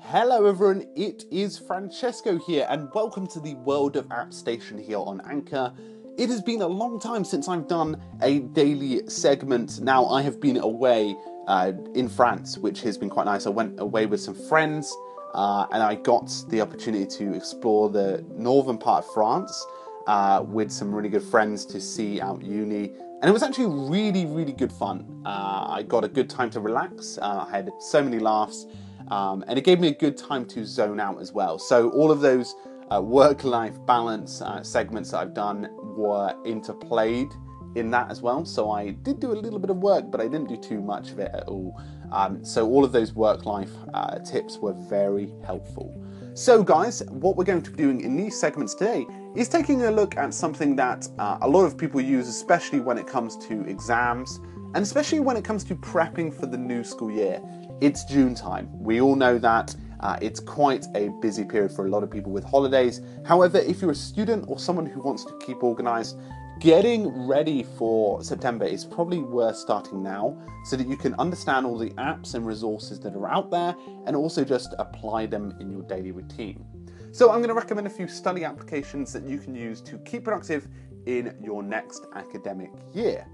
Hello everyone, it is Francesco here and welcome to the World of App Station here on Anchor. It has been a long time since I've done a daily segment. Now I have been away uh, in France, which has been quite nice. I went away with some friends uh, and I got the opportunity to explore the northern part of France uh, with some really good friends to see out uni. And it was actually really, really good fun. Uh, I got a good time to relax. Uh, I had so many laughs. Um, and it gave me a good time to zone out as well. So all of those uh, work-life balance uh, segments that I've done were interplayed in that as well. So I did do a little bit of work, but I didn't do too much of it at all. Um, so all of those work-life uh, tips were very helpful. So guys, what we're going to be doing in these segments today is taking a look at something that uh, a lot of people use, especially when it comes to exams, and especially when it comes to prepping for the new school year. It's June time. We all know that. Uh, it's quite a busy period for a lot of people with holidays. However, if you're a student or someone who wants to keep organized, getting ready for September is probably worth starting now so that you can understand all the apps and resources that are out there and also just apply them in your daily routine. So, I'm going to recommend a few study applications that you can use to keep productive in your next academic year.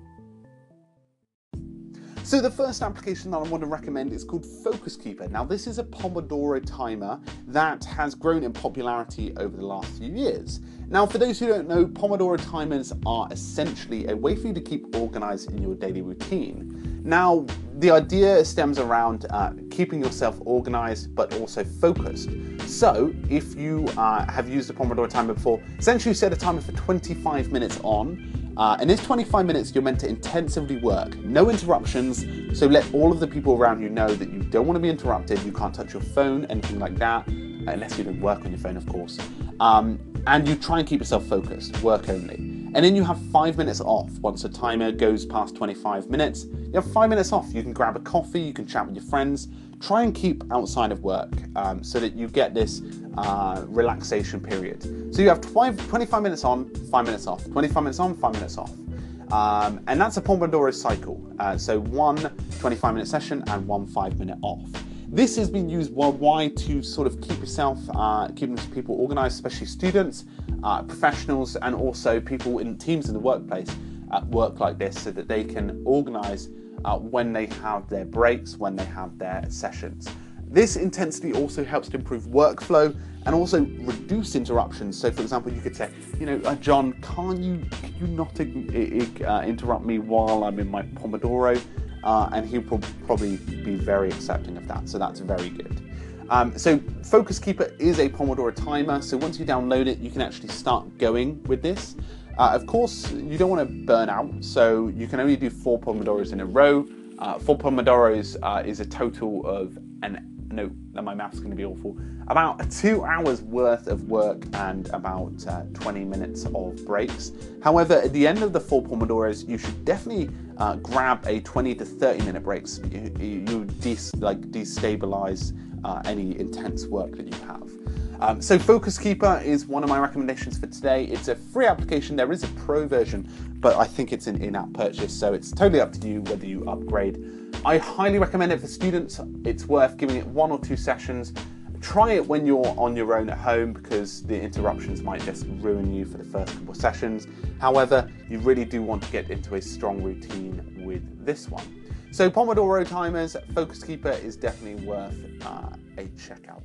So the first application that I want to recommend is called Focus Keeper. Now this is a Pomodoro timer that has grown in popularity over the last few years. Now for those who don't know, Pomodoro timers are essentially a way for you to keep organized in your daily routine. Now the idea stems around uh, keeping yourself organized but also focused. So if you uh, have used a Pomodoro timer before, essentially you set a timer for 25 minutes on uh, in this 25 minutes, you're meant to intensively work, no interruptions. So let all of the people around you know that you don't want to be interrupted. You can't touch your phone, anything like that, unless you don't work on your phone, of course. Um, and you try and keep yourself focused, work only. And then you have five minutes off. Once the timer goes past 25 minutes, you have five minutes off. You can grab a coffee, you can chat with your friends. Try and keep outside of work um, so that you get this uh, relaxation period. So you have 25 minutes on, five minutes off. 25 minutes on, five minutes off. Um, and that's a Pomodoro cycle. Uh, so one 25 minute session and one five minute off. This has been used worldwide to sort of keep yourself, uh, keeping people organized, especially students, uh, professionals, and also people in teams in the workplace at work like this so that they can organize uh, when they have their breaks, when they have their sessions. This intensity also helps to improve workflow and also reduce interruptions. So, for example, you could say, you know, uh, John, can't you, can you not uh, interrupt me while I'm in my Pomodoro? Uh, and he'll pro- probably be very accepting of that. So that's very good. Um, so Focus Keeper is a Pomodoro timer. So once you download it, you can actually start going with this. Uh, of course, you don't want to burn out, so you can only do four Pomodoros in a row. Uh, four Pomodoros uh, is a total of an no, my math's going to be awful. About two hours worth of work and about uh, 20 minutes of breaks. However, at the end of the four Pomodoros, you should definitely uh, grab a 20 to 30 minute breaks. You, you de- like destabilize uh, any intense work that you have. Um, so Focus Keeper is one of my recommendations for today. It's a free application. There is a pro version, but I think it's an in-app purchase, so it's totally up to you whether you upgrade. I highly recommend it for students. It's worth giving it one or two sessions. Try it when you're on your own at home because the interruptions might just ruin you for the first couple of sessions. However, you really do want to get into a strong routine with this one. So Pomodoro timers, Focus Keeper is definitely worth uh, a checkout.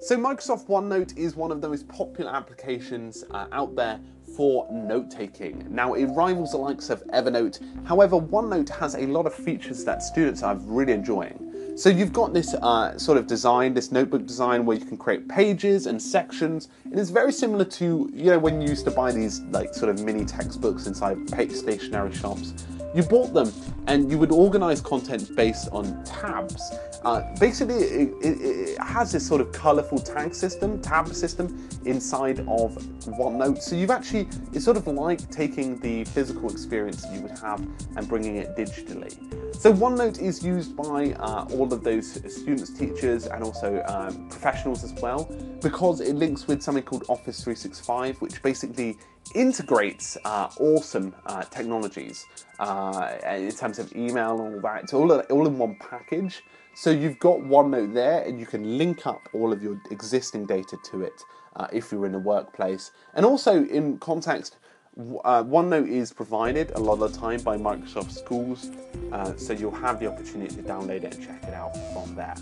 So Microsoft OneNote is one of the most popular applications uh, out there for note taking. Now it rivals the likes of Evernote, however OneNote has a lot of features that students are really enjoying. So you've got this uh, sort of design, this notebook design where you can create pages and sections. and It is very similar to, you know, when you used to buy these like sort of mini textbooks inside stationery shops you bought them and you would organize content based on tabs. Uh, basically, it, it, it, has this sort of colorful tag system, tab system inside of OneNote. So you've actually, it's sort of like taking the physical experience that you would have and bringing it digitally. So OneNote is used by uh, all of those students, teachers, and also um, professionals as well because it links with something called Office 365, which basically integrates uh, awesome uh, technologies uh, in terms of email and all that. It's all, all in one package. So you've got OneNote there, and you can link up all of your existing data to it uh, if you're in a workplace. And also in context, uh, OneNote is provided a lot of the time by Microsoft Schools, uh, so you'll have the opportunity to download it and check it out from there.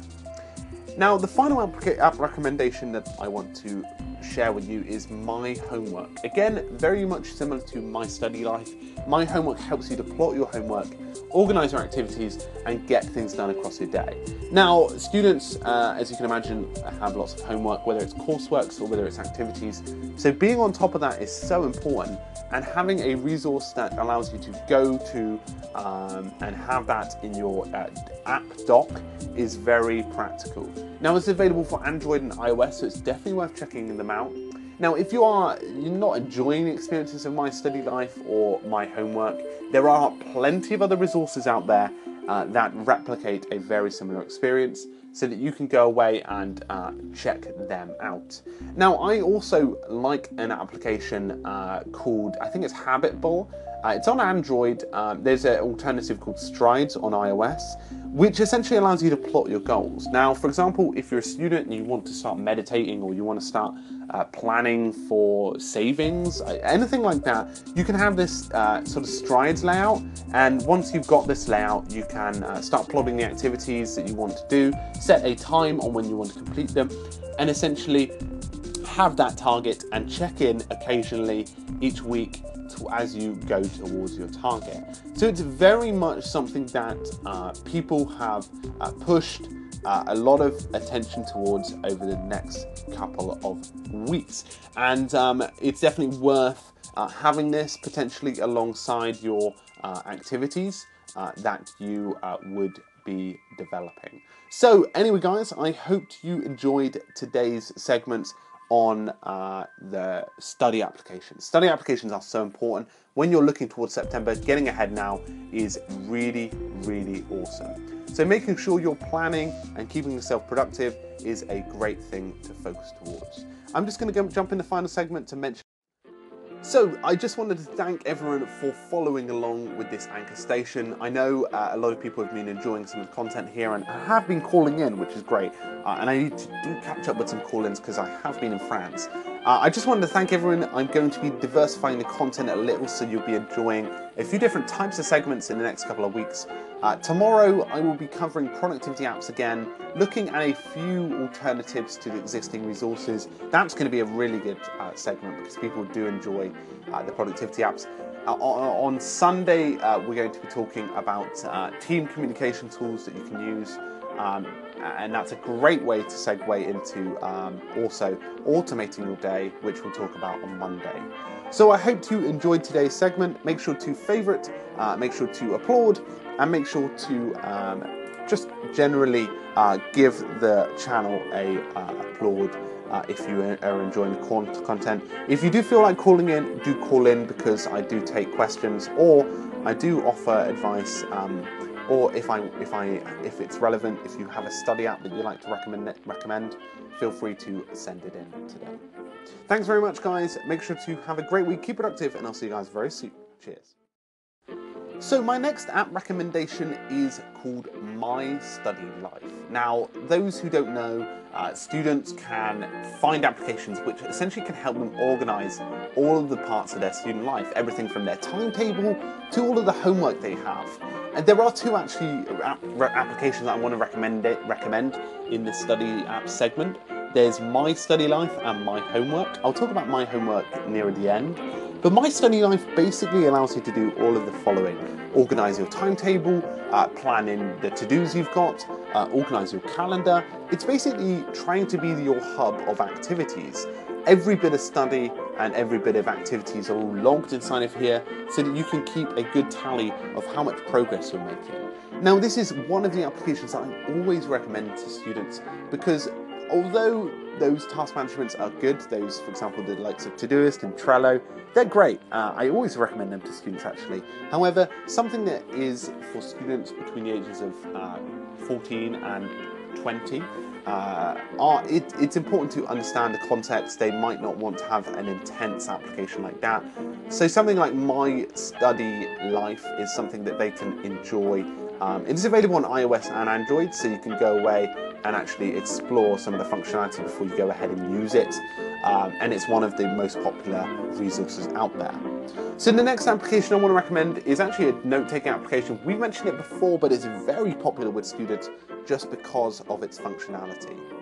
Now, the final app recommendation that I want to share with you is My Homework. Again, very much similar to My Study Life. My Homework helps you to plot your homework, organize your activities, and get things done across your day. Now, students, uh, as you can imagine, have lots of homework, whether it's coursework or whether it's activities. So being on top of that is so important, and having a resource that allows you to go to um, and have that in your uh, app dock is very practical. Now, it's available for Android and iOS, so it's definitely worth checking them out. Now, if you are you're not enjoying the experiences of My Study Life or My Homework, there are plenty of other resources out there uh, that replicate a very similar experience so that you can go away and uh, check them out. Now, I also like an application uh, called, I think it's Habitbull. Uh, it's on Android. Um, there's an alternative called Strides on iOS, which essentially allows you to plot your goals. Now, for example, if you're a student and you want to start meditating or you want to start uh, planning for savings, uh, anything like that, you can have this uh, sort of Strides layout. And once you've got this layout, you can uh, start plotting the activities that you want to do, set a time on when you want to complete them, and essentially have that target and check in occasionally each week to, as you go towards your target. So it's very much something that uh, people have uh, pushed uh, a lot of attention towards over the next couple of weeks. And um, it's definitely worth uh, having this potentially alongside your uh, activities uh, that you would be developing. So, anyway, guys, I hope you enjoyed today's segment on uh, the study applications. Study applications are so important. When you're looking towards September, getting ahead now is really, really awesome. So making sure you're planning and keeping yourself productive is a great thing to focus towards. I'm just going to jump in the final segment to mention so, I just wanted to thank everyone for following along with this anchor station. I know uh, a lot of people have been enjoying some of the content here and have been calling in, which is great. Uh, and I need to do catch up with some call ins because I have been in France. Uh, I just wanted to thank everyone. I'm going to be diversifying the content a little so you'll be enjoying a few different types of segments in the next couple of weeks. Uh, tomorrow, I will be covering productivity apps again, looking at a few alternatives to the existing resources. That's going to be a really good uh, segment because people do enjoy uh, the productivity apps. Uh, on, Sunday, uh, we're going to be talking about team communication tools that you can use. Um, and that's a great way to segue into um, also automating your day, which we'll talk about on Monday. So I hope you enjoyed today's segment. Make sure to favorite, uh, make sure to applaud, and make sure to um, just generally uh, give the channel a uh, applaud uh, if you are enjoying the content. If you do feel like calling in, do call in because I do take questions or I do offer advice. Um, or if I if I if it's relevant, if you have a study app that you'd like to recommend recommend, feel free to send it in today. Thanks very much, guys. Make sure to have a great week, keep productive, and I'll see you guys very soon. Cheers. So my next app recommendation is called My Study Life. Now, those who don't know, uh, students can find applications which essentially can help them organize all of the parts of their student life, everything from their timetable to all of the homework they have. And there are two actually applications that I want to recommend it, recommend in the study app segment. There's My Study Life and My Homework. I'll talk about My Homework near the end. But My Study Life basically allows you to do all of the following organize your timetable, uh, plan in the to dos you've got, uh, organize your calendar. It's basically trying to be your hub of activities. Every bit of study and every bit of activities are all logged inside of here so that you can keep a good tally of how much progress you're making. Now, this is one of the applications that I always recommend to students because although those task managements are good, those, for example, the likes of Todoist and Trello, they're great. Uh, I always recommend them to students actually. However, something that is for students between the ages of uh, 14 and 20 uh, are, it, it's important to understand the context. They might not want to have an intense application like that. So something like My Study Life is something that they can enjoy Um, it is available on iOS and Android, so you can go away and actually explore some of the functionality before you go ahead and use it. Um, and it's one of the most popular resources out there. So the next application I want to recommend is actually a note-taking application. We've mentioned it before, but it's very popular with students just because of its functionality.